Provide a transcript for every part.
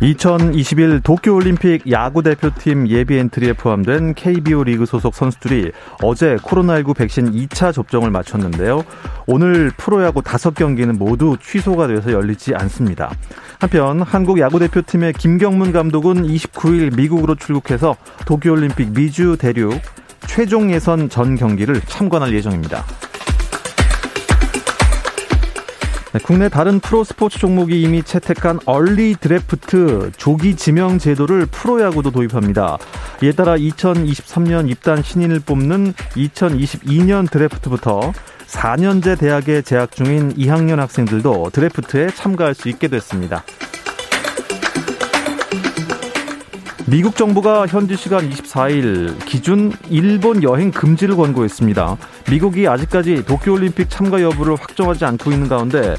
2021 도쿄올림픽 야구 대표팀 예비 엔트리에 포함된 KBO 리그 소속 선수들이 어제 코로나19 백신 2차 접종을 마쳤는데요. 오늘 프로야구 5경기는 모두 취소가 돼서 열리지 않습니다. 한편 한국 야구 대표팀의 김경문 감독은 29일 미국으로 출국해서 도쿄올림픽 미주 대륙 최종 예선 전 경기를 참관할 예정입니다. 국내 다른 프로 스포츠 종목이 이미 채택한 얼리 드래프트 조기 지명 제도를 프로야구도 도입합니다. 이에 따라 2023년 입단 신인을 뽑는 2022년 드래프트부터 4년제 대학에 재학 중인 2학년 학생들도 드래프트에 참가할 수 있게 됐습니다. 미국 정부가 현지 시간 24일 기준 일본 여행 금지를 권고했습니다. 미국이 아직까지 도쿄올림픽 참가 여부를 확정하지 않고 있는 가운데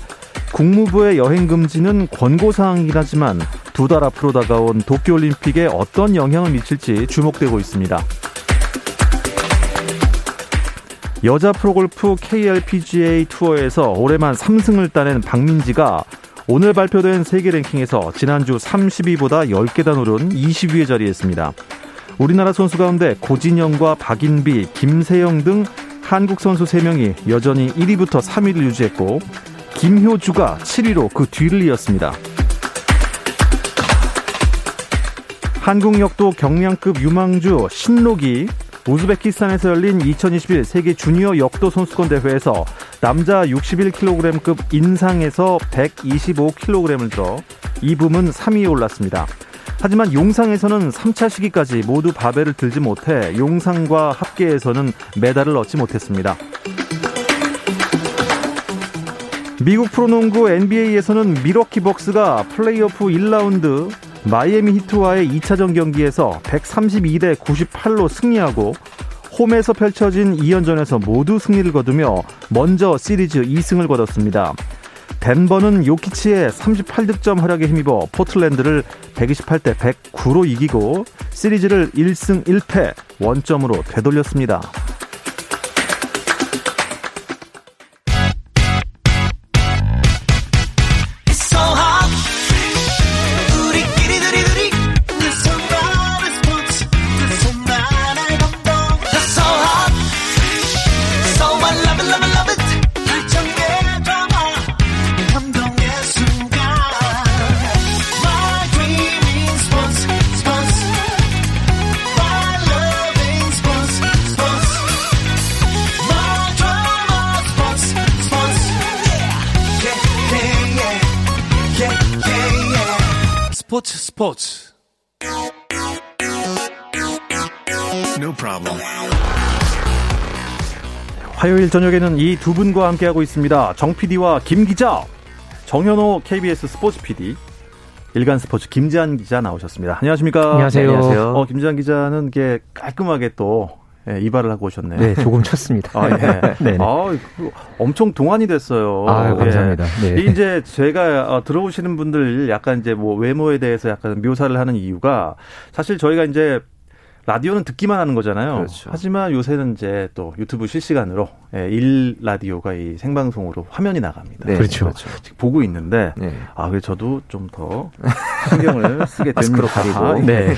국무부의 여행 금지는 권고 사항이긴 하지만 두 달 앞으로 다가온 도쿄올림픽에 어떤 영향을 미칠지 주목되고 있습니다. 여자 프로골프 KLPGA 투어에서 올해만 3승을 따낸 박민지가 오늘 발표된 세계 랭킹에서 지난주 30위보다 10계단 오른 20위에 자리했습니다. 우리나라 선수 가운데 고진영과 박인비, 김세영 등 한국 선수 3명이 여전히 1위부터 3위를 유지했고 김효주가 7위로 그 뒤를 이었습니다. 한국 역도 경량급 유망주 신록이 우즈베키스탄에서 열린 2021 세계 주니어 역도 선수권 대회에서 남자 61kg급 인상에서 125kg을 들어 이 부문 3위에 올랐습니다. 하지만 용상에서는 3차 시기까지 모두 바벨을 들지 못해 용상과 합계에서는 메달을 얻지 못했습니다. 미국 프로농구 NBA에서는 미러키 벅스가 플레이오프 1라운드 마이애미 히트와의 2차전 경기에서 132대 98로 승리하고 홈에서 펼쳐진 2연전에서 모두 승리를 거두며 먼저 시리즈 2승을 거뒀습니다. 덴버는 요키치의 38득점 활약에 힘입어 포틀랜드를 128대 109로 이기고 시리즈를 1승 1패 원점으로 되돌렸습니다. 스포츠 스포츠 No problem. 화요일 저녁에는 이 두 분과 함께하고 있습니다. 정 PD와 김 기자, 정현호 KBS 스포츠 PD, 일간 스포츠 김지한 기자 나오셨습니다. 안녕하십니까? 안녕하세요. 네, 안녕하세요. 어, 김지한 기자는 이게 깔끔하게 또 예, 이발을 하고 오셨네요. 네, 조금 쳤습니다. 아, 예. 네. 아, 엄청 동안이 됐어요. 아, 감사합니다. 예. 네. 이제 제가 어, 들어오시는 분들 약간 이제 뭐 외모에 대해서 약간 묘사를 하는 이유가 사실 저희가 이제 라디오는 듣기만 하는 거잖아요. 그렇죠. 하지만 요새는 이제 또 유튜브 실시간으로 예, 일 라디오가 이 생방송으로 화면이 나갑니다. 네, 그렇죠. 그렇죠. 지금 보고 있는데 네. 아, 그래 저도 좀 더 신경을 쓰게 됩니다. 가리고. 네.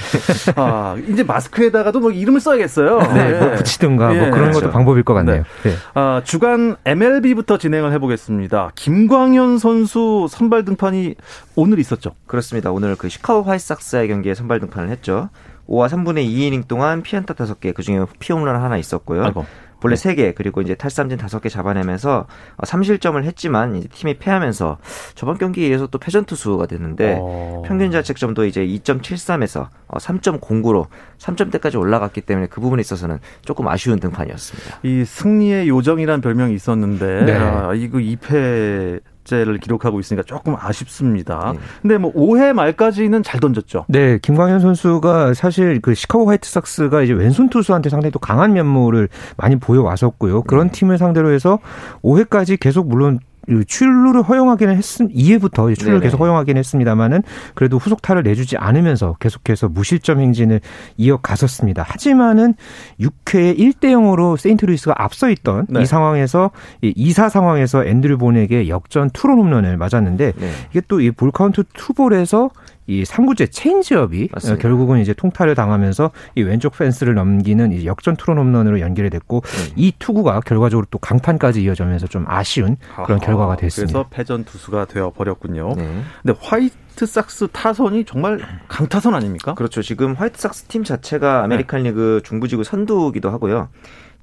아, 이제 마스크에다가도 뭐 이름을 써야겠어요. 네, 뭐 붙이든가 뭐 네. 그런 것도 그렇죠. 방법일 것 같네요. 네. 아, 주간 MLB부터 진행을 해보겠습니다. 김광현 선수 선발 등판이 오늘 있었죠? 그렇습니다. 오늘 그 시카고 화이삭스의 경기에 선발 등판을 했죠. 5와 3분의 2이닝 동안 피안타 5개, 그중에 피홈런 하나 있었고요. 아이고. 본래 네. 3개 그리고 이제 탈삼진 5개 잡아내면서 3실점을 어, 했지만 이제 팀이 패하면서 저번 경기에 의해서 또 패전 투수가 됐는데 어... 평균 자책점도 이제 2.73에서 3.09로 3점대까지 올라갔기 때문에 그 부분에 있어서는 조금 아쉬운 등판이었습니다. 이 승리의 요정이란 별명이 있었는데 네. 아, 이거 2패 를 기록하고 있으니까 조금 아쉽습니다. 네. 근데 뭐 5회 말까지는 잘 던졌죠. 네, 김광현 선수가 사실 그 시카고 화이트삭스가 이제 왼손 투수한테 상당히 또 강한 면모를 많이 보여 왔었고요. 그런 네. 팀을 상대로 해서 5회까지 계속 물론 출루를 허용하기는 했음 2회부터 출루를 네네. 계속 허용하기는 했습니다만은 그래도 후속 타를 내주지 않으면서 계속해서 무실점 행진을 이어갔었습니다. 하지만은 6회에 1대 0으로 세인트루이스가 앞서 있던 네. 이 상황에서 이 2사 상황에서 앤드류 본에게 역전 투런 홈런을 맞았는데 네. 이게 또 이 볼 카운트 투볼에서 이 3구째 체인지업이 맞습니다. 결국은 이제 통타를 당하면서 이 왼쪽 펜스를 넘기는 이 역전 투런 홈런으로 연결이 됐고 네. 이 투구가 결과적으로 또 강판까지 이어지면서 좀 아쉬운 그런 아하, 결과가 됐습니다. 그래서 패전 투수가 되어 버렸군요. 네. 근데 화이트삭스 타선이 정말 강타선 아닙니까? 그렇죠. 지금 화이트삭스 팀 자체가 아메리칸 네. 리그 중부지구 선두기도 하고요.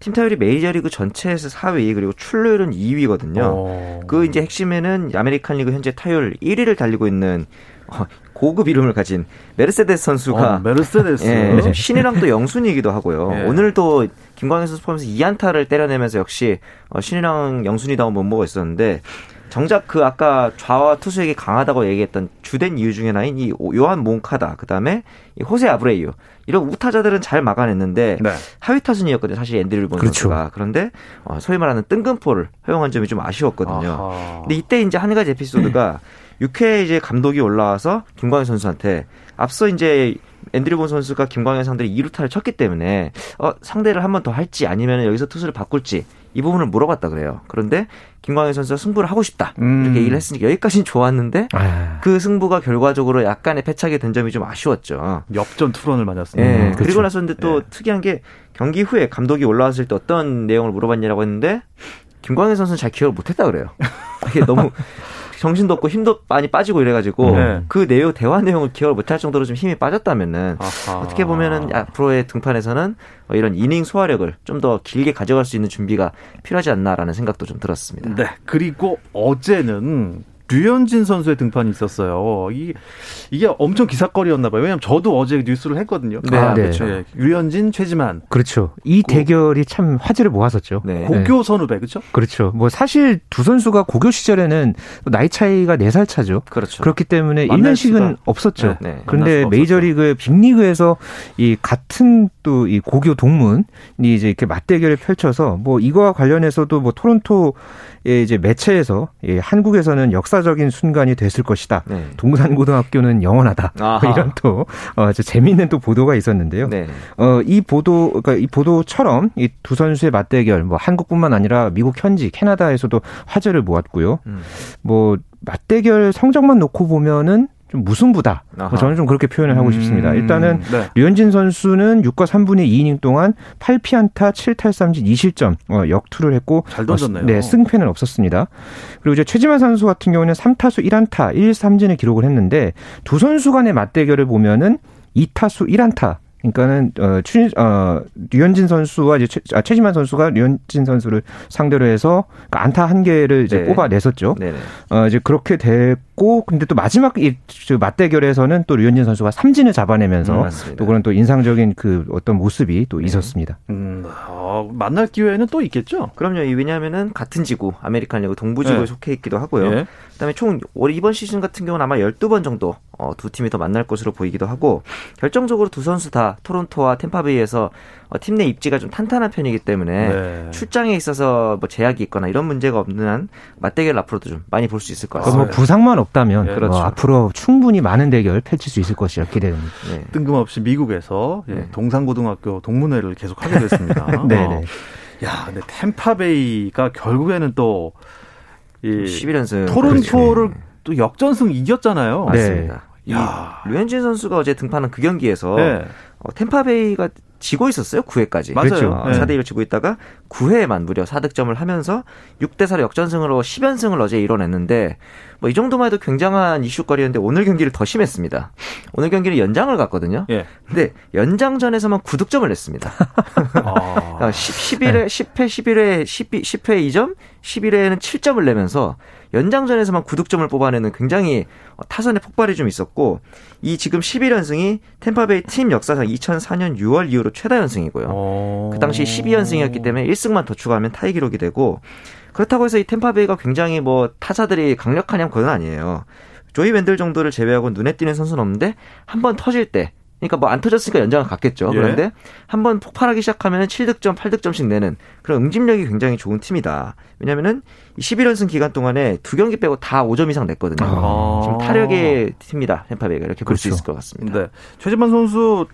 팀 타율이 메이저리그 전체에서 4위 그리고 출루율은 2위거든요. 오. 그 이제 핵심에는 아메리칸 리그 현재 타율 1위를 달리고 있는 어, 고급 이름을 가진 메르세데스 선수가 어, 메르세데스 예, 신인왕 또 영순위기도 하고요. 예. 오늘도 김광현 선수 포함해서 2안타를 때려내면서 역시 어, 신인왕 영순위다운 면모가 있었는데 정작 그 아까 좌완 투수에게 강하다고 얘기했던 주된 이유 중에 하나인 이 요한 몬카다 그다음에 이 호세 아브레이유 이런 우타자들은 잘 막아냈는데 네. 하위 타순이었거든요 사실 앤드류 본 그렇죠. 선수가 그런데 어, 소위 말하는 뜬금포를 허용한 점이 좀 아쉬웠거든요. 아하. 근데 이때 이제 한 가지 에피소드가 6회 이제 감독이 올라와서 김광현 선수한테 앞서 이제 앤드류 본 선수가 김광현 상대로 2루타를 쳤기 때문에 어, 상대를 한 번 더 할지 아니면 여기서 투수를 바꿀지 이 부분을 물어봤다 그래요. 그런데 김광현 선수가 승부를 하고 싶다 음. 이렇게 얘기를 했으니까 여기까지는 좋았는데 아. 그 승부가 결과적으로 약간의 패착이 된 점이 좀 아쉬웠죠. 역전 투런을 맞았습니다. 네. 그렇죠. 그리고 나서 근데 또 네. 특이한 게 경기 후에 감독이 올라왔을 때 어떤 내용을 물어봤냐라고 했는데 김광현 선수는 잘 기억을 못했다 그래요. 이게 너무 정신도 없고 힘도 많이 빠지고 이래가지고 네. 그 내용 대화 내용을 기억을 못할 정도로 좀 힘이 빠졌다면은 아하. 어떻게 보면은 앞으로의 등판에서는 이런 이닝 소화력을 좀 더 길게 가져갈 수 있는 준비가 필요하지 않나라는 생각도 좀 들었습니다. 네. 그리고 어제는 류현진 선수의 등판이 있었어요. 이 이게 엄청 기사거리였나 봐요. 왜냐면 저도 어제 뉴스를 했거든요. 네, 아, 네. 그렇죠. 네. 류현진, 최지만. 그렇죠. 이 고, 대결이 참 화제를 모았었죠. 네. 고교 선후배, 그렇죠? 그렇죠. 뭐 사실 두 선수가 고교 시절에는 나이 차이가 4살 차죠. 그렇죠. 그렇기 때문에 1년씩은 없었죠. 네, 네. 그런데 메이저리그 빅리그에서 이 같은 또 이 고교 동문이 이제 이렇게 맞대결을 펼쳐서 뭐 이거와 관련해서도 뭐 토론토 예, 이제 매체에서 예, 한국에서는 역사 적인 순간이 됐을 것이다. 네. 동산고등학교는 영원하다. 뭐 이런 또 어, 재미있는 또 보도가 있었는데요. 네. 어, 이 보도 그러니까 이 보도처럼 이 두 선수의 맞대결 뭐 한국뿐만 아니라 미국 현지 캐나다에서도 화제를 모았고요. 음. 뭐 맞대결 성적만 놓고 보면은 좀 무승부다. 아하. 저는 좀 그렇게 표현을 하고 음, 싶습니다. 일단은 네. 류현진 선수는 6과 3분의 2이닝 동안 8피안타 7탈삼진 2실점 어, 역투를 했고 잘 던졌네요. 어, 네, 승패는 없었습니다. 그리고 이제 최지만 선수 같은 경우는 3타수 1안타 1삼진을 기록을 했는데 두 선수 간의 맞대결을 보면은 2타수 1안타 그러니까는 어, 추, 어 류현진 선수와 이제 최, 아, 최지만 선수가 류현진 선수를 상대로 해서 그러니까 안타 한 개를 이제 네. 뽑아냈었죠. 네네. 어 이제 그렇게 됐고 근데 또 마지막 이 맞대결에서는 또 류현진 선수가 삼진을 잡아내면서 음, 또 그런 또 인상적인 그 어떤 모습이 또 네. 있었습니다. 음, 어, 만날 기회는 또 있겠죠. 그럼요. 왜냐하면은 같은 지구 아메리칸 리그 동부 지구에 네. 속해 있기도 하고요. 네. 그다음에 총 올 이번 시즌 같은 경우는 아마 12번 정도 어, 두 팀이 더 만날 것으로 보이기도 하고 결정적으로 두 선수 다 토론토와 템파베이에서 어, 팀 내 입지가 좀 탄탄한 편이기 때문에 네. 출장에 있어서 뭐 제약이 있거나 이런 문제가 없는 한 맞대결 앞으로도 좀 많이 볼 수 있을 것 같습니다. 뭐 부상만 없다면 네. 그렇죠. 어, 앞으로 충분히 많은 대결 펼칠 수 있을 것이라 기대됩니다. 네. 뜬금없이 미국에서 예, 네. 동산고등학교 동문회를 계속 하게 됐습니다. 네, 어. 야, 근데 템파베이가 결국에는 또 이 11연승 토론토를 그렇죠. 또 역전승 이겼잖아요. 맞습니다. 야. 류현진 선수가 어제 등판한 그 경기에서 네. 어, 템파베이가 지고 있었어요. 9회까지. 맞아요. 그렇죠. 어, 4대 1로 지고 있다가 9회에만 무려 4득점을 하면서 6대 4로 역전승으로 10연승을 어제 이뤄냈는데 뭐 이 정도만 해도 굉장한 이슈거리였는데 오늘 경기를 더 심했습니다. 오늘 경기는 연장을 갔거든요. 예. 근데 연장전에서만 9득점을 냈습니다. 아. 10, 11회 10회 11회 12, 10회 2점, 11회에는 7점을 내면서 연장전에서만 9득점을 뽑아내는 굉장히 타선의 폭발이 좀 있었고 이 지금 11연승이 템파베이 팀 역사상 2004년 6월 이후로 최다 연승이고요. 오. 그 당시 12연승이었기 때문에 1승만 더 추가하면 타이 기록이 되고 그렇다고 해서 이 템파베이가 굉장히 뭐 타자들이 강력하냐면 그건 아니에요. 조이 웬들 정도를 제외하고 눈에 띄는 선수는 없는데 한 번 터질 때 그러니까 뭐 안 터졌으니까 연장을 갔겠죠. 예. 그런데 한번 폭발하기 시작하면 7득점, 8득점씩 내는 그런 응집력이 굉장히 좋은 팀이다. 왜냐면은 11연승 기간 동안에 두 경기 빼고 다 5점 이상 냈거든요. 아. 지금 타력의 팀이다. 탬파베이가 이렇게 볼수 그렇죠. 있을 것 같습니다. 네. 최지만 선수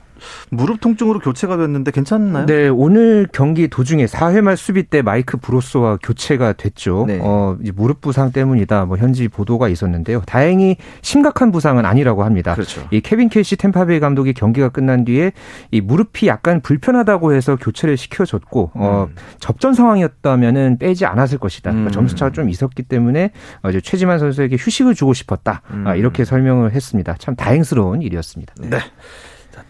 무릎 통증으로 교체가 됐는데 괜찮나요? 네, 오늘 경기 도중에 4회 말 수비 때 마이크 브로소와 교체가 됐죠. 네. 어, 무릎 부상 때문이다. 뭐 현지 보도가 있었는데요. 다행히 심각한 부상은 아니라고 합니다. 그렇죠. 이 케빈 캐시 템파베이 감독이 경기가 끝난 뒤에 이 무릎이 약간 불편하다고 해서 교체를 시켜줬고 어, 음. 접전 상황이었다면은 빼지 않았을 것이다. 그러니까 음. 점수 차가 좀 있었기 때문에 어, 이제 최지만 선수에게 휴식을 주고 싶었다. 음. 아, 이렇게 설명을 했습니다. 참 다행스러운 일이었습니다. 네.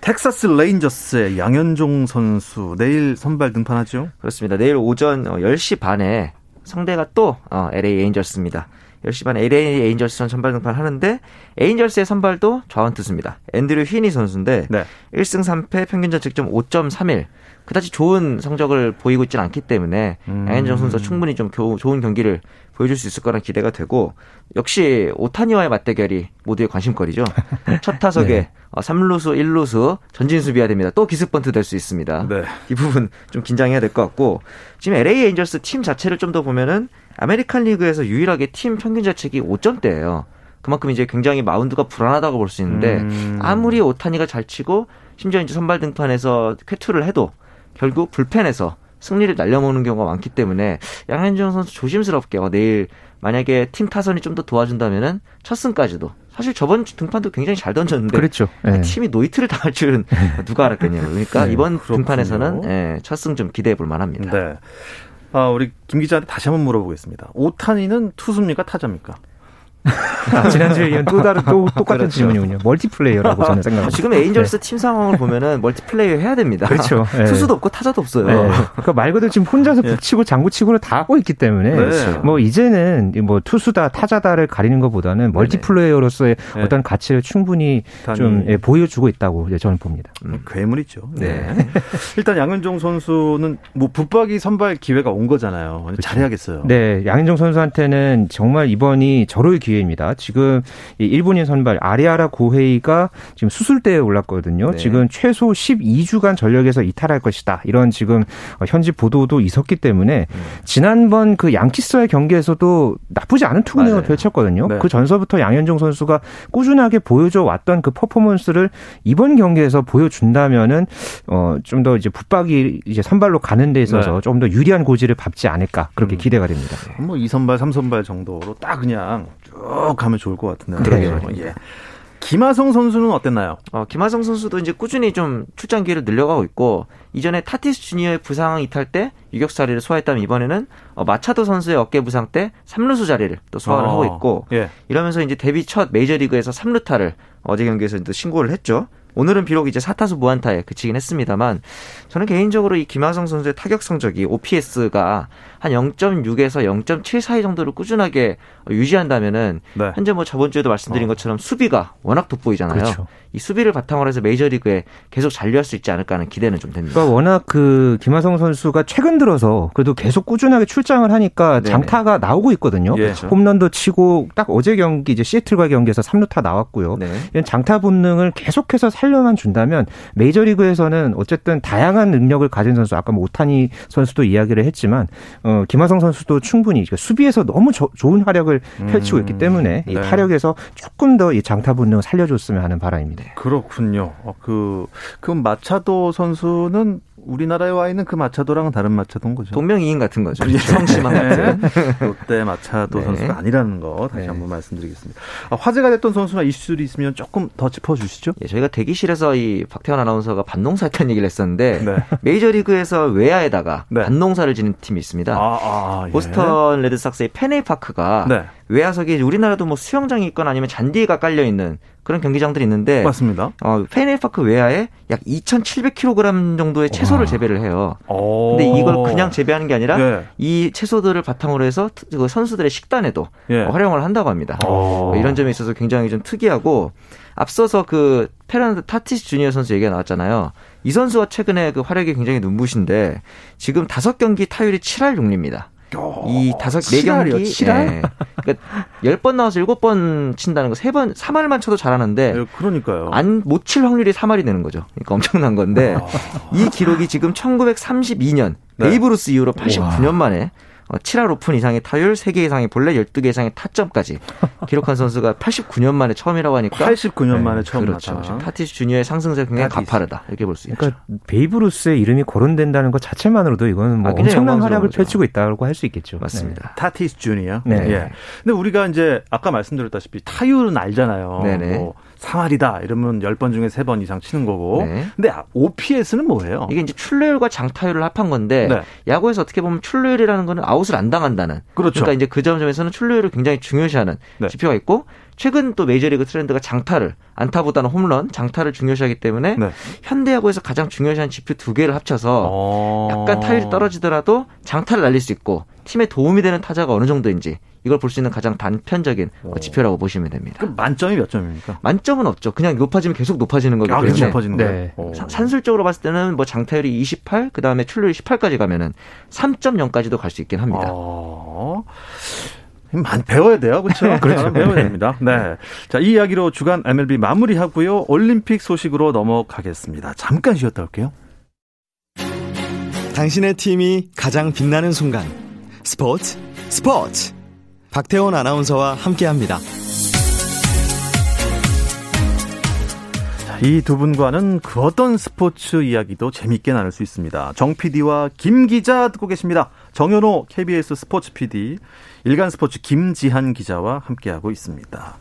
텍사스 레인저스의 양현종 선수 내일 선발 등판하죠? 그렇습니다. 내일 오전 10시 어, 반에 상대가 또 LA 어, 에인절스입니다. 10시 반 LA 에인절스 선발 등판 하는데 에인절스의 선발도 좌완 투수입니다. 앤드류 휘니 선수인데 네. 1승 3패 평균 자책점 5.31 그다지 좋은 성적을 보이고 있지는 않기 때문에 음. 양현종 선수 충분히 좀 좋은 경기를 보여줄 수 있을 거란 기대가 되고 역시 오타니와의 맞대결이 모두의 관심거리죠. 첫 타석에 네. 3루수, 어, 1루수 전진 수비해야 됩니다. 또 기습 번트 될 수 있습니다. 네. 이 부분 좀 긴장해야 될 것 같고 지금 LA 에인절스 팀 자체를 좀 더 보면은 아메리칸 리그에서 유일하게 팀 평균 자책이 5점대예요. 그만큼 이제 굉장히 마운드가 불안하다고 볼 수 있는데 음. 아무리 오타니가 잘 치고 심지어 이제 선발 등판에서 쾌투를 해도 결국 불펜에서 승리를 날려먹는 경우가 많기 때문에 양현종 선수 조심스럽게 어, 내일 만약에 팀 타선이 좀 더 도와준다면은 첫 승까지도 사실 저번 등판도 굉장히 잘 던졌는데 그렇죠. 네. 팀이 노히트를 당할 줄은 누가 알았겠나요. 그러니까 네, 이번 그렇군요. 등판에서는 네, 첫승 좀 기대해 볼 만합니다. 네. 아, 우리 김 기자한테 다시 한번 물어보겠습니다. 오타니는 투수입니까 타자입니까? 아, 지난주에 이은 또 다른 또 똑같은 그렇죠. 질문이군요. 멀티플레이어라고 저는 생각합니다. 지금 에인절스 네. 팀 상황을 보면은 멀티플레이어 해야 됩니다. 그렇죠. 네. 투수도 없고 타자도 없어요. 네. 그러니까 말 그대로 지금 혼자서 네. 북치고 장구치고를 다 하고 있기 때문에 그렇죠. 뭐 이제는 뭐 투수다 타자다를 가리는 것보다는 멀티플레이어로서의 네. 어떤 가치를 충분히 좀 예, 보여주고 있다고 저는 봅니다. 음, 괴물이죠. 네. 일단 양현종 선수는 뭐 붙박이 선발 기회가 온 거잖아요. 그렇죠. 잘해야겠어요. 네, 양현종 선수한테는 정말 이번이 절호의 기회 기회입니다. 지금 이 일본인 선발 아리아라 고헤이가 지금 수술대에 올랐거든요. 네. 지금 최소 12주간 전력에서 이탈할 것이다. 이런 지금 현지 보도도 있었기 때문에 음. 지난번 그 양키스와의 경기에서도 나쁘지 않은 투구능을 펼쳤거든요. 네. 그 전서부터 양현종 선수가 꾸준하게 보여줘 왔던 그 퍼포먼스를 이번 경기에서 보여준다면은 어 좀 더 이제 붙박이 이제 선발로 가는 데 있어서 네. 조금 더 유리한 고지를 밟지 않을까 그렇게 음. 기대가 됩니다. 뭐 2선발, 3선발 정도로 딱 그냥 쭉 가면 좋을 것 같은데요. 네. 예. 김하성 선수는 어땠나요? 어, 김하성 선수도 이제 꾸준히 좀 출장 기회를 늘려가고 있고 이전에 타티스 주니어의 부상 이탈 때 유격수 자리를 소화했다면 이번에는 어, 마차도 선수의 어깨 부상 때 3루수 자리를 또 소화를 어, 하고 있고 예. 이러면서 이제 데뷔 첫 메이저리그에서 3루타를 어제 경기에서 또 신고를 했죠. 오늘은 비록 이제 사타수 무안타에 그치긴 했습니다만 저는 개인적으로 이 김하성 선수의 타격 성적이 OPS가 한 0.6에서 0.7 사이 정도를 꾸준하게 유지한다면은 네. 현재 뭐 저번 주에도 말씀드린 어. 것처럼 수비가 워낙 돋보이잖아요. 그렇죠. 이 수비를 바탕으로 해서 메이저리그에 계속 잔류할 수 있지 않을까 하는 기대는 좀 됩니다. 그러니까 워낙 그 김하성 선수가 최근 들어서 그래도 계속 꾸준하게 출장을 하니까 네네. 장타가 나오고 있거든요. 예. 홈런도 치고 딱 어제 경기 이제 시애틀과 경기에서 3루타 나왔고요. 네. 이런 장타 본능을 계속해서 살려만 준다면 메이저리그에서는 어쨌든 다양한 능력을 가진 선수 아까 뭐 오타니 선수도 이야기를 했지만 어, 어, 김하성 선수도 충분히 수비에서 너무 저, 좋은 활약을 펼치고 있기 음, 때문에 이 네. 타력에서 조금 더 이 장타 본능을 살려줬으면 하는 바람입니다. 그렇군요. 어, 그, 그 마차도 선수는 우리나라에 와 있는 그 마차도랑은 다른 마차도인 거죠. 동명이인 같은 거죠. 성심한 같은. 롯데 마차도 네. 선수가 아니라는 거 다시 네. 한번 말씀드리겠습니다. 아, 화제가 됐던 선수나 이슈들이 있으면 조금 더 짚어주시죠. 예, 저희가 대기실에서 이 박태환 아나운서가 밭농사 했다는 얘기를 했었는데 네. 메이저리그에서 외야에다가 네. 밭농사를 지는 팀이 있습니다. 아, 아, 예. 보스턴 레드삭스의 펜웨이파크가 네. 외야석이 우리나라도 뭐 수영장이 있거나 아니면 잔디가 깔려 있는 그런 경기장들이 있는데 맞습니다. 어, 펜웨이파크 외야에 약 2,700kg 정도의 채소를 와. 재배를 해요. 오. 근데 이걸 그냥 재배하는 게 아니라 네. 이 채소들을 바탕으로 해서 그 선수들의 식단에도 예. 활용을 한다고 합니다. 오. 이런 점에 있어서 굉장히 좀 특이하고 앞서서 그 페르난도 타티스 주니어 선수 얘기가 나왔잖아요. 이 선수가 최근에 그 활약이 굉장히 눈부신데 지금 다섯 경기 타율이 7할 6리입니다. 이 다섯 네 경기 예. 그러니까 10번 나와서 7번 친다는 거 3번 3할만 쳐도 잘하는데 네, 그러니까요. 안 못 칠 확률이 3할이 되는 거죠. 그러니까 엄청난 건데 아. 이 기록이 지금 1932년 네. 베이브 루스 이후로 89년 만에 7할 어, 5푼 이상의 타율, 3개 이상의 볼넷, 12개 이상의 타점까지 기록한 선수가 89년 만에 처음이라고 하니까 89년 만에 처음 그렇죠. 나타나. 타티스 주니어의 상승세 굉장히 타티스. 가파르다. 이렇게 볼 수 있죠. 그러니까 베이브 루스의 이름이 거론된다는 것 자체만으로도 이거는 뭐 아, 엄청난 활약을 펼치고 있다고 할 수 있겠죠. 맞습니다. 네. 타티스 주니어. 네. 예. 근데 우리가 이제 아까 말씀드렸다시피 타율은 알잖아요. 네네. 뭐 3할이다 이러면 10번 중에 3번 이상 치는 거고. 네. 근데 OPS는 뭐예요? 이게 이제 출루율과 장타율을 합한 건데 네. 야구에서 어떻게 보면 출루율이라는 거는 아웃을 안 당한다는. 그렇죠. 그러니까 이제 그 점에서는 출루율을 굉장히 중요시하는 네. 지표가 있고 최근 또 메이저리그 트렌드가 장타를 안타보다는 홈런, 장타를 중요시하기 때문에 네. 현대야구에서 가장 중요시한 지표 두 개를 합쳐서 어... 약간 타율이 떨어지더라도 장타를 날릴 수 있고 팀에 도움이 되는 타자가 어느 정도인지 이걸 볼 수 있는 가장 단편적인 오. 지표라고 보시면 됩니다. 그럼 만점이 몇 점입니까? 만점은 없죠. 그냥 높아지면 계속 높아지는 거기 아, 때문에. 아, 높아지는 네. 산술적으로 봤을 때는 뭐 장타율이 28, 그 다음에 출루율 18까지 가면은 3.0까지도 갈 수 있긴 합니다. 어... 많이 배워야 돼요. 그렇죠? 그렇죠. 배워야 됩니다. 네. 자, 이 이야기로 주간 MLB 마무리하고요. 올림픽 소식으로 넘어가겠습니다. 잠깐 쉬었다 올게요. 당신의 팀이 가장 빛나는 순간. 스포츠, 스포츠. 박태원 아나운서와 함께 합니다. 이두 분과는 그 어떤 스포츠 이야기도 재밌게 나눌 수 있습니다. 정 PD와 김 기자 듣고 계십니다. 정현호 KBS 스포츠 PD, 일간 스포츠 김지한 기자와 함께하고 있습니다.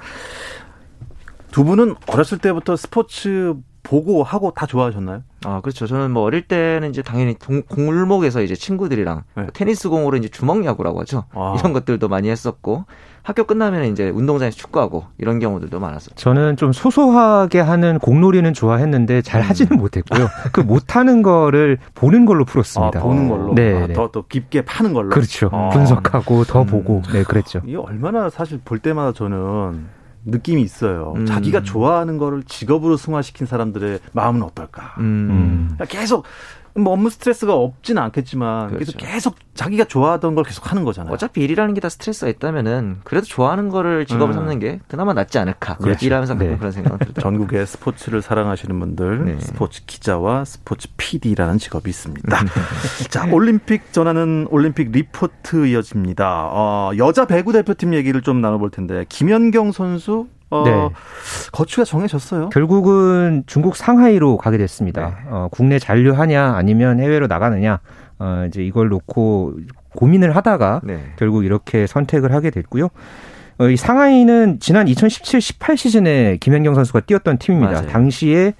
두 분은 어렸을 때부터 스포츠 보고 하고 다 좋아하셨나요? 아, 그렇죠. 저는 뭐 어릴 때는 이제 당연히 동, 골목에서 이제 친구들이랑 네. 테니스 공으로 이제 주먹 야구라고 하죠. 아. 이런 것들도 많이 했었고 학교 끝나면 이제 운동장에서 축구하고 이런 경우들도 많았어요. 저는 좀 소소하게 하는 공놀이는 좋아했는데 잘 음. 하지는 못했고요. 그 못하는 거를 보는 걸로 풀었습니다. 아, 보는 걸로. 네, 아, 네. 더, 더 깊게 파는 걸로. 그렇죠. 아. 분석하고 더 음. 보고. 네, 그랬죠. 이 얼마나 사실 볼 때마다 저는 느낌이 있어요. 음. 자기가 좋아하는 거를 직업으로 승화시킨 사람들의 마음은 어떨까. 음. 음. 계속 뭐 업무 스트레스가 없지는 않겠지만 그렇죠. 계속 계속 자기가 좋아하던 걸 계속 하는 거잖아요. 어차피 일이라는 게 다 스트레스가 있다면은 그래도 좋아하는 거를 직업을 음. 삼는 게 그나마 낫지 않을까. 그렇죠. 일하면서 네. 그런 생각은 들더라고요. 전국의 스포츠를 사랑하시는 분들 네. 스포츠 기자와 스포츠 PD라는 직업이 있습니다. 자, 올림픽 전하는 올림픽 리포트 이어집니다. 어, 여자 배구 대표팀 얘기를 좀 나눠 볼 텐데 김연경 선수 어, 네. 거취가 정해졌어요. 결국은 중국 상하이로 가게 됐습니다. 네. 어, 국내 잔류하냐 아니면 해외로 나가느냐 어, 이제 이걸 놓고 고민을 하다가 네. 결국 이렇게 선택을 하게 됐고요. 어, 이 상하이는 지난 2017-18 시즌에 김연경 선수가 뛰었던 팀입니다. 맞아요. 당시에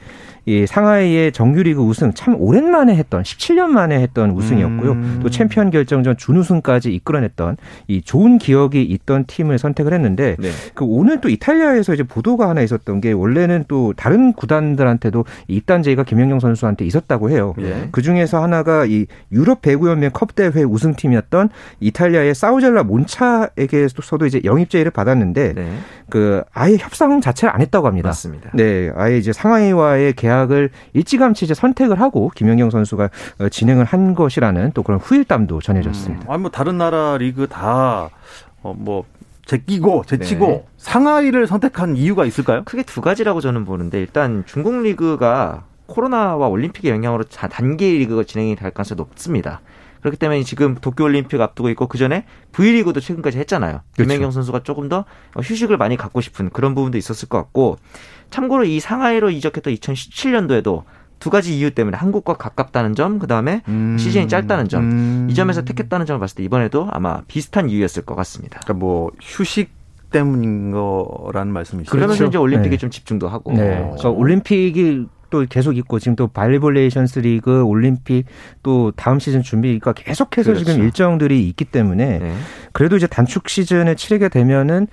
이 상하이의 정규리그 우승 참 오랜만에 했던 17년 만에 했던 우승이었고요. 음. 또 챔피언 결정전 준우승까지 이끌어냈던 이 좋은 기억이 있던 팀을 선택을 했는데 네. 그 오늘 또 이탈리아에서 이제 보도가 하나 있었던 게 원래는 또 다른 구단들한테도 입단 제의가 김연경 선수한테 있었다고 해요. 네. 그 중에서 하나가 이 유럽 배구연맹 컵 대회 우승팀이었던 이탈리아의 사우젤라 몬차에게서도 이제 영입 제의를 받았는데 네. 그 아예 협상 자체를 안 했다고 합니다. 맞습니다. 네, 아예 이제 상하이와의 계약 계약을 일찌감치 이제 선택을 하고 김연경 선수가 어, 진행을 한 것이라는 또 그런 후일담도 전해졌습니다. 음, 아니 뭐 다른 나라 리그 다뭐 어, 제끼고 제치고 네. 상하이를 선택한 이유가 있을까요? 크게 두 가지라고 저는 보는데 일단 중국 리그가 코로나와 올림픽의 영향으로 단기 리그가 진행이 될 가능성이 높습니다. 그렇기 때문에 지금 도쿄올림픽 앞두고 있고 그 전에 V리그도 최근까지 했잖아요. 그렇죠. 김연경 선수가 조금 더 휴식을 많이 갖고 싶은 그런 부분도 있었을 것 같고 참고로 이 상하이로 이적했던 2017년도에도 두 가지 이유 때문에 한국과 가깝다는 점, 그 다음에 음. 시즌이 짧다는 점, 음. 이 점에서 택했다는 점을 봤을 때 이번에도 아마 비슷한 이유였을 것 같습니다. 그러니까 뭐 휴식 때문인 거라는 말씀이시죠? 그러면서 그렇죠. 이제 올림픽에 네. 좀 집중도 하고. 네. 그러니까 올림픽이 또 계속 있고 지금 또 발리볼레이션스 리그 올림픽 또 다음 시즌 준비가 계속해서 그렇죠. 지금 일정들이 있기 때문에 네. 그래도 이제 단축 시즌에 치르게 되면은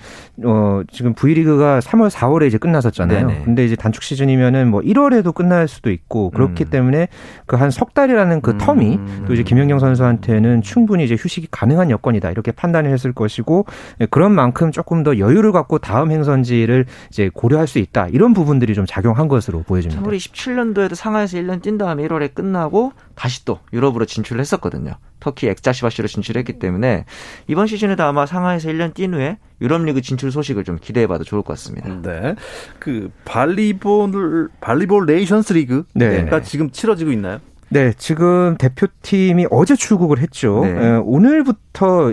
어 지금 V리그가 3월 4월에 이제 끝났었잖아요. 네네. 근데 이제 단축 시즌이면은 뭐 1월에도 끝날 수도 있고 그렇기 음. 때문에 그 한 석 달이라는 그 음. 텀이 또 이제 김연경 선수한테는 충분히 이제 휴식이 가능한 여건이다 이렇게 판단을 했을 것이고 예, 그런 만큼 조금 더 여유를 갖고 다음 행선지를 이제 고려할 수 있다 이런 부분들이 좀 작용한 것으로 보여집니다. 2017년도에도 상하이에서 1년 뛴 다음에 1월에 끝나고 다시 또 유럽으로 진출을 했었거든요. 터키 엑자시바시로 진출했기 때문에 이번 시즌에도 아마 상하이에서 1년 뛴 후에 유럽 리그 진출 소식을 좀 기대해 봐도 좋을 것 같습니다. 네. 그 발리볼 발리볼 네이션스 리그가 네. 네. 지금 치러지고 있나요? 네, 지금 대표팀이 어제 출국을 했죠. 네. 에, 오늘부터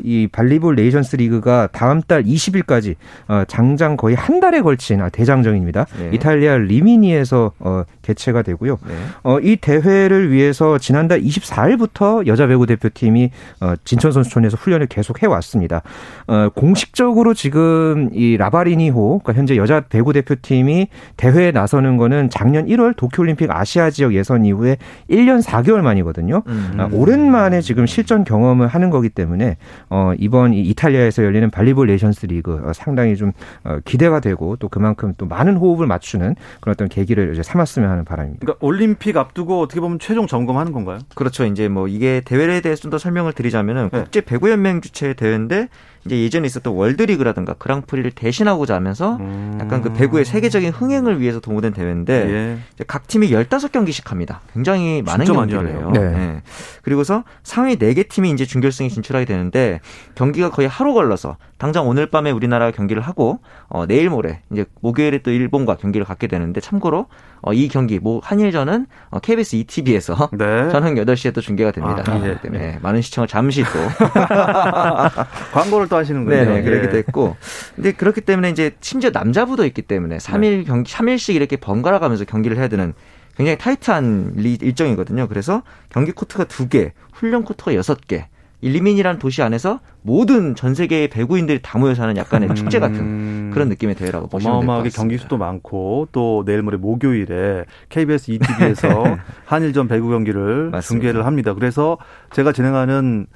이 발리볼 네이션스 리그가 다음 달 20일까지 어, 장장 거의 한 달에 걸친 아, 대장정입니다. 네. 이탈리아 리미니에서 어, 개최가 되고요. 네. 어, 이 대회를 위해서 지난달 24일부터 여자 배구 대표팀이 어, 진천 선수촌에서 훈련을 계속 해왔습니다. 어, 공식적으로 지금 이 라바리니호, 그러니까 현재 여자 배구 대표팀이 대회에 나서는 거는 작년 1월 도쿄올림픽 아시아 지역 예선 이후에 1년 4개월 만이거든요. 음. 아, 오랜만에 지금 실전 경험을 하는 거기 때문에 어, 이번 이 이탈리아에서 열리는 발리볼 네이션스 리그 어, 상당히 좀 어, 기대가 되고 또 그만큼 또 많은 호흡을 맞추는 그런 어떤 계기를 이제 삼았으면 하는 바람입니다. 그러니까 올림픽 앞두고 어떻게 보면 최종 점검하는 건가요? 그렇죠. 이제 뭐 이게 대회에 대해서 좀 더 설명을 드리자면은 네. 국제 배구 연맹 주최 대회인데 이제 예전에 있었던 월드리그라든가 그랑프리를 대신하고자 하면서 음. 약간 그 배구의 세계적인 흥행을 위해서 도모된 대회인데 예. 각 팀이 15경기씩 합니다. 굉장히 많은 경기를 해요. 네. 네. 그리고서 상위 4개 팀이 이제 준결승에 진출하게 되는데 경기가 거의 하루 걸러서 당장 오늘 밤에 우리나라가 경기를 하고 어 내일 모레 이제 목요일에 또 일본과 경기를 갖게 되는데 참고로 어, 이 경기 뭐 한일전은 어, KBS ETV에서 네. 저녁 8시에 또 중계가 됩니다. 아, 네. 때문에 네. 많은 시청을 잠시 또 광고를 또 하시는군요. 네, 그렇게 됐고. 근데 그렇기 때문에 이제 심지어 남자부도 있기 때문에 3일 경기 3일씩 이렇게 번갈아 가면서 경기를 해야 되는 굉장히 타이트한 일정이거든요. 그래서 경기 코트가 2개, 훈련 코트가 6개, 리미니라는 도시 안에서 모든 전 세계의 배구인들이 다 모여 사는 약간의 음. 축제 같은 그런 느낌의 대회라고 보시면 될것 같습니다. 경기 수도 많고 또 내일 모레 목요일에 KBS 2TV에서 한일전 배구 경기를 맞습니다. 중계를 합니다. 그래서 제가 진행하는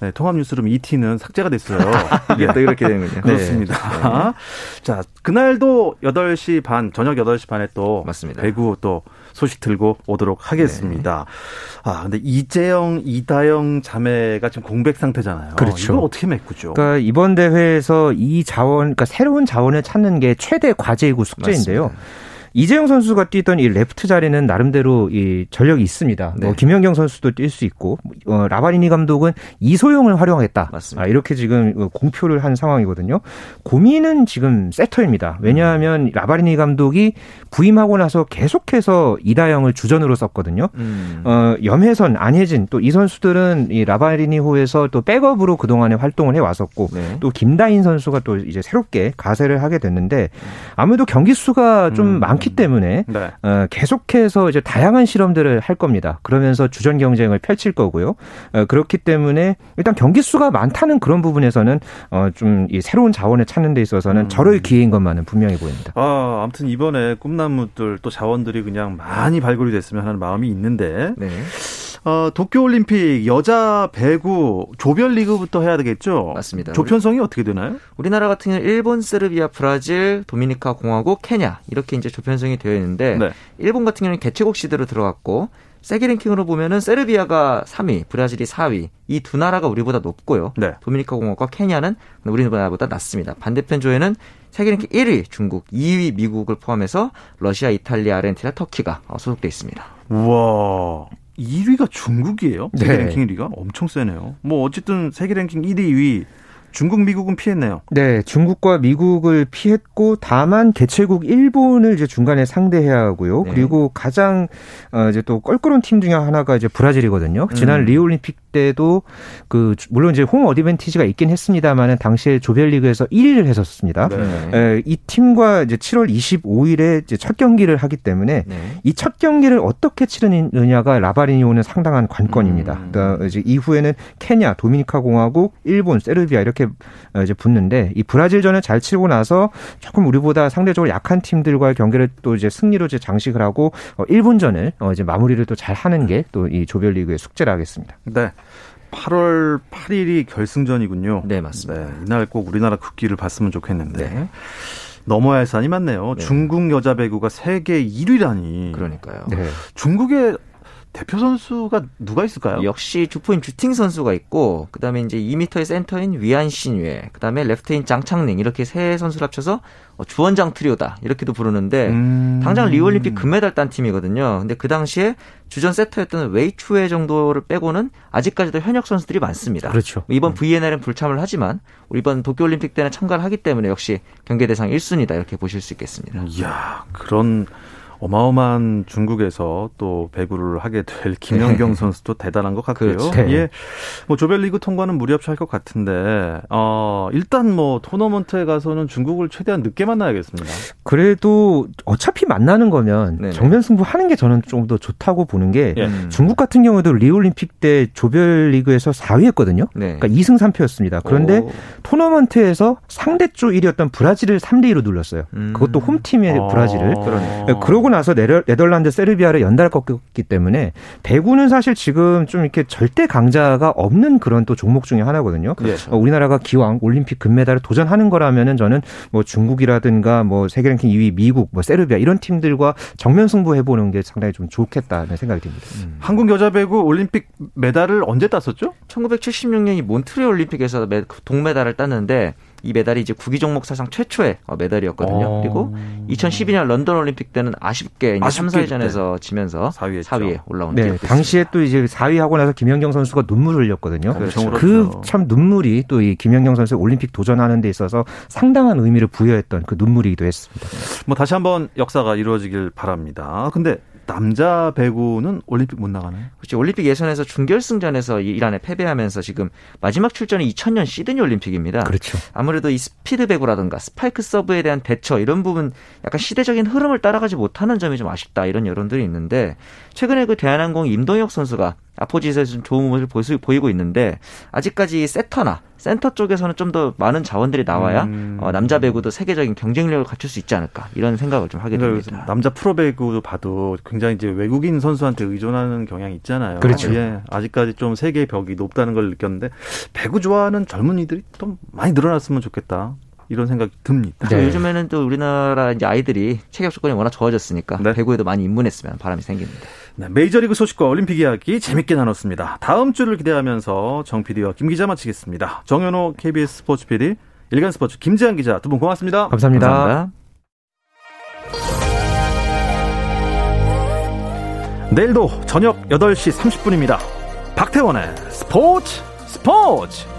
네, 통합 뉴스룸 ET는 삭제가 됐어요. 이게 또 이렇게 되는군요. 그렇습니다. 네. 자, 그날도 8시 반, 저녁 8시 반에 또 맞습니다. 배구 또 소식 들고 오도록 하겠습니다. 네. 아, 근데 이재영, 이다영 자매가 지금 공백 상태잖아요. 그렇죠. 이거 어떻게 메꾸죠? 그러니까 이번 대회에서 이 자원, 그러니까 새로운 자원을 찾는 게 최대 과제이고 숙제인데요. 맞습니다. 이재영 선수가 뛰던 이 레프트 자리는 나름대로 이 전력이 있습니다. 뭐 네. 뭐 김연경 선수도 뛸 수 있고 어, 라바리니 감독은 이소영을 활용하겠다. 맞습니다. 아, 이렇게 지금 공표를 한 상황이거든요. 고민은 지금 세터입니다. 왜냐하면 음. 라바리니 감독이 부임하고 나서 계속해서 이다영을 주전으로 썼거든요. 음. 어, 염혜선, 안혜진 또 이 선수들은 이 라바리니호에서 또 백업으로 그동안에 활동을 해 왔었고 네. 또 김다인 선수가 또 이제 새롭게 가세를 하게 됐는데 아무래도 경기 수가 좀 음. 많기 때문에 네. 어, 계속해서 이제 다양한 실험들을 할 겁니다. 그러면서 주전 경쟁을 펼칠 거고요. 어, 그렇기 때문에 일단 경기 수가 많다는 그런 부분에서는 어, 좀 이 새로운 자원을 찾는 데 있어서는 음. 저럴 기회인 것만은 분명히 보입니다. 아, 아무튼 이번에 꿈나무들 또 자원들이 그냥 많이 발굴이 됐으면 하는 마음이 있는데. 네. 어, 도쿄올림픽 여자 배구 조별리그부터 해야 되겠죠? 맞습니다. 조편성이 어떻게 되나요? 우리나라 같은 경우는 일본, 세르비아, 브라질, 도미니카 공화국, 케냐 이렇게 이제 조편성이 되어 있는데 네. 일본 같은 경우는 개최국 시대로 들어갔고 세계 랭킹으로 보면은 세르비아가 3위, 브라질이 4위. 이 두 나라가 우리보다 높고요. 네. 도미니카 공화국과 케냐는 우리나라보다 낮습니다. 반대편 조에는 세계 랭킹 1위 중국, 2위 미국을 포함해서 러시아, 이탈리아, 아르헨티나, 터키가 소속돼 있습니다. 우와. 1위가 중국이에요. 세계 네. 랭킹 1위가 엄청 세네요. 뭐 어쨌든 세계 랭킹 1위, 2위 중국, 미국은 피했네요. 네, 중국과 미국을 피했고 다만 개최국 일본을 이제 중간에 상대해야 하고요. 네. 그리고 가장 어 이제 또 껄끄러운 팀 중에 하나가 이제 브라질이거든요. 지난 음. 리오 올림픽 때도 그 물론 이제 홈 어드밴티지가 있긴 했습니다만은 당시에 조별리그에서 1위를 했었습니다. 네. 에, 이 팀과 이제 7월 25일에 이제 첫 경기를 하기 때문에 네. 이첫 경기를 어떻게 치르느냐가 라바리니오는 상당한 관건입니다. 음. 그러니까 이제 이후에는 케냐, 도미니카 공화국, 일본, 세르비아 이렇게 이제 붙는데 이 브라질전을 잘 치고 나서 조금 우리보다 상대적으로 약한 팀들과의 경기를 또 이제 승리로 이제 장식을 하고 어, 일본전을 어 이제 마무리를 또 잘 하는 게 또 이 조별리그의 숙제라 하겠습니다. 네. 8월 8일이 결승전이군요. 네, 맞습니다. 네, 이날 꼭 우리나라 국기를 봤으면 좋겠는데. 네. 넘어야 할 산이 많네요. 네. 중국 여자 배구가 세계 1위라니. 그러니까요. 네. 중국의 대표 선수가 누가 있을까요? 역시 주포인 주팅 선수가 있고 그다음에 이제 2m의 센터인 위안 신유에 그다음에 레프트인 장창寧 이렇게 세 선수를 합쳐서 어, 주원장 트리오다 이렇게도 부르는데 음... 당장 리우올림픽 금메달 딴 팀이거든요. 근데 그 당시에 주전 세터였던 웨이추에 정도를 빼고는 아직까지도 현역 선수들이 많습니다. 그렇죠. 이번 VNL은 불참을 하지만 이번 도쿄올림픽 때는 참가를 하기 때문에 역시 경계 대상 1순위다 이렇게 보실 수 있겠습니다. 이야 그런 어마어마한 중국에서 또 배구를 하게 될 김연경 네. 선수도 대단한 것 같고요. 그렇죠. 네. 예. 뭐 조별리그 통과는 무리 없이 할 것 같은데 어 일단 뭐 토너먼트에 가서는 중국을 최대한 늦게 만나야겠습니다. 그래도 어차피 만나는 거면 네네. 정면 승부하는 게 저는 좀 더 좋다고 보는 게 예. 중국 같은 경우도 리올림픽 때 조별리그에서 4위했거든요. 네. 그러니까 2승 3패였습니다. 그런데 오. 토너먼트에서 상대쪽 1위였던 브라질을 3대 2로 눌렀어요. 음. 그것도 홈팀의 아. 브라질을. 그러네. 그러고 그러고 나서 네덜란드 세르비아를 연달아 꺾였기 때문에 배구는 사실 지금 좀 이렇게 절대 강자가 없는 그런 또 종목 중에 하나거든요. 그렇죠. 어, 우리나라가 기왕 올림픽 금메달을 도전하는 거라면은 저는 뭐 중국이라든가 뭐 세계 랭킹 2위 미국, 뭐 세르비아 이런 팀들과 정면 승부해 보는 게 상당히 좀 좋겠다는 생각이 듭니다. 음. 한국 여자 배구 올림픽 메달을 언제 땄었죠? 1976년이 몬트리올 올림픽에서 동메달을 땄는데 이 메달이 이제 구기 종목 사상 최초의 어, 메달이었거든요. 어... 그리고 2012년 런던 올림픽 때는 아쉽게 이제 3, 4위전에서 지면서 4위에, 4위에 올라온 네, 당시에 또 이제 4위 하고 나서 김연경 선수가 눈물을 흘렸거든요. 그참 그렇죠. 그 눈물이 또 이 김연경 선수 올림픽 도전하는 데 있어서 상당한 의미를 부여했던 그 눈물이기도 했습니다. 뭐 다시 한번 역사가 이루어지길 바랍니다. 근데 남자 배구는 올림픽 못 나가나요? 그렇죠. 올림픽 예선에서 준결승전에서 이란에 패배하면서 지금 마지막 출전이 2000년 시드니 올림픽입니다. 그렇죠. 아무래도 이 스피드 배구라든가 스파이크 서브에 대한 대처 이런 부분 약간 시대적인 흐름을 따라가지 못하는 점이 좀 아쉽다 이런 여론들이 있는데 최근에 그 대한항공 임동혁 선수가 아포지에서 좀 좋은 모습을 보이고 있는데 아직까지 세터나 센터 쪽에서는 좀 더 많은 자원들이 나와야 음. 어, 남자 배구도 세계적인 경쟁력을 갖출 수 있지 않을까 이런 생각을 좀 하게 됩니다. 남자 프로 배구도 봐도 굉장히 이제 외국인 선수한테 의존하는 경향이 있잖아요. 그렇죠. 예, 아직까지 좀 세계의 벽이 높다는 걸 느꼈는데 배구 좋아하는 젊은이들이 좀 많이 늘어났으면 좋겠다. 이런 생각이 듭니다. 네. 요즘에는 또 우리나라 이제 아이들이 체격 조건이 워낙 좋아졌으니까 네. 배구에도 많이 입문했으면 바람이 생깁니다. 네, 메이저리그 소식과 올림픽 이야기 재밌게 나눴습니다. 다음 주를 기대하면서 정 PD와 김 기자 마치겠습니다. 정현호 KBS 스포츠 PD, 일간 스포츠 김지한 기자 두 분 고맙습니다. 감사합니다. 감사합니다. 내일도 저녁 8시 30분입니다. 박태원의 스포츠 스포츠!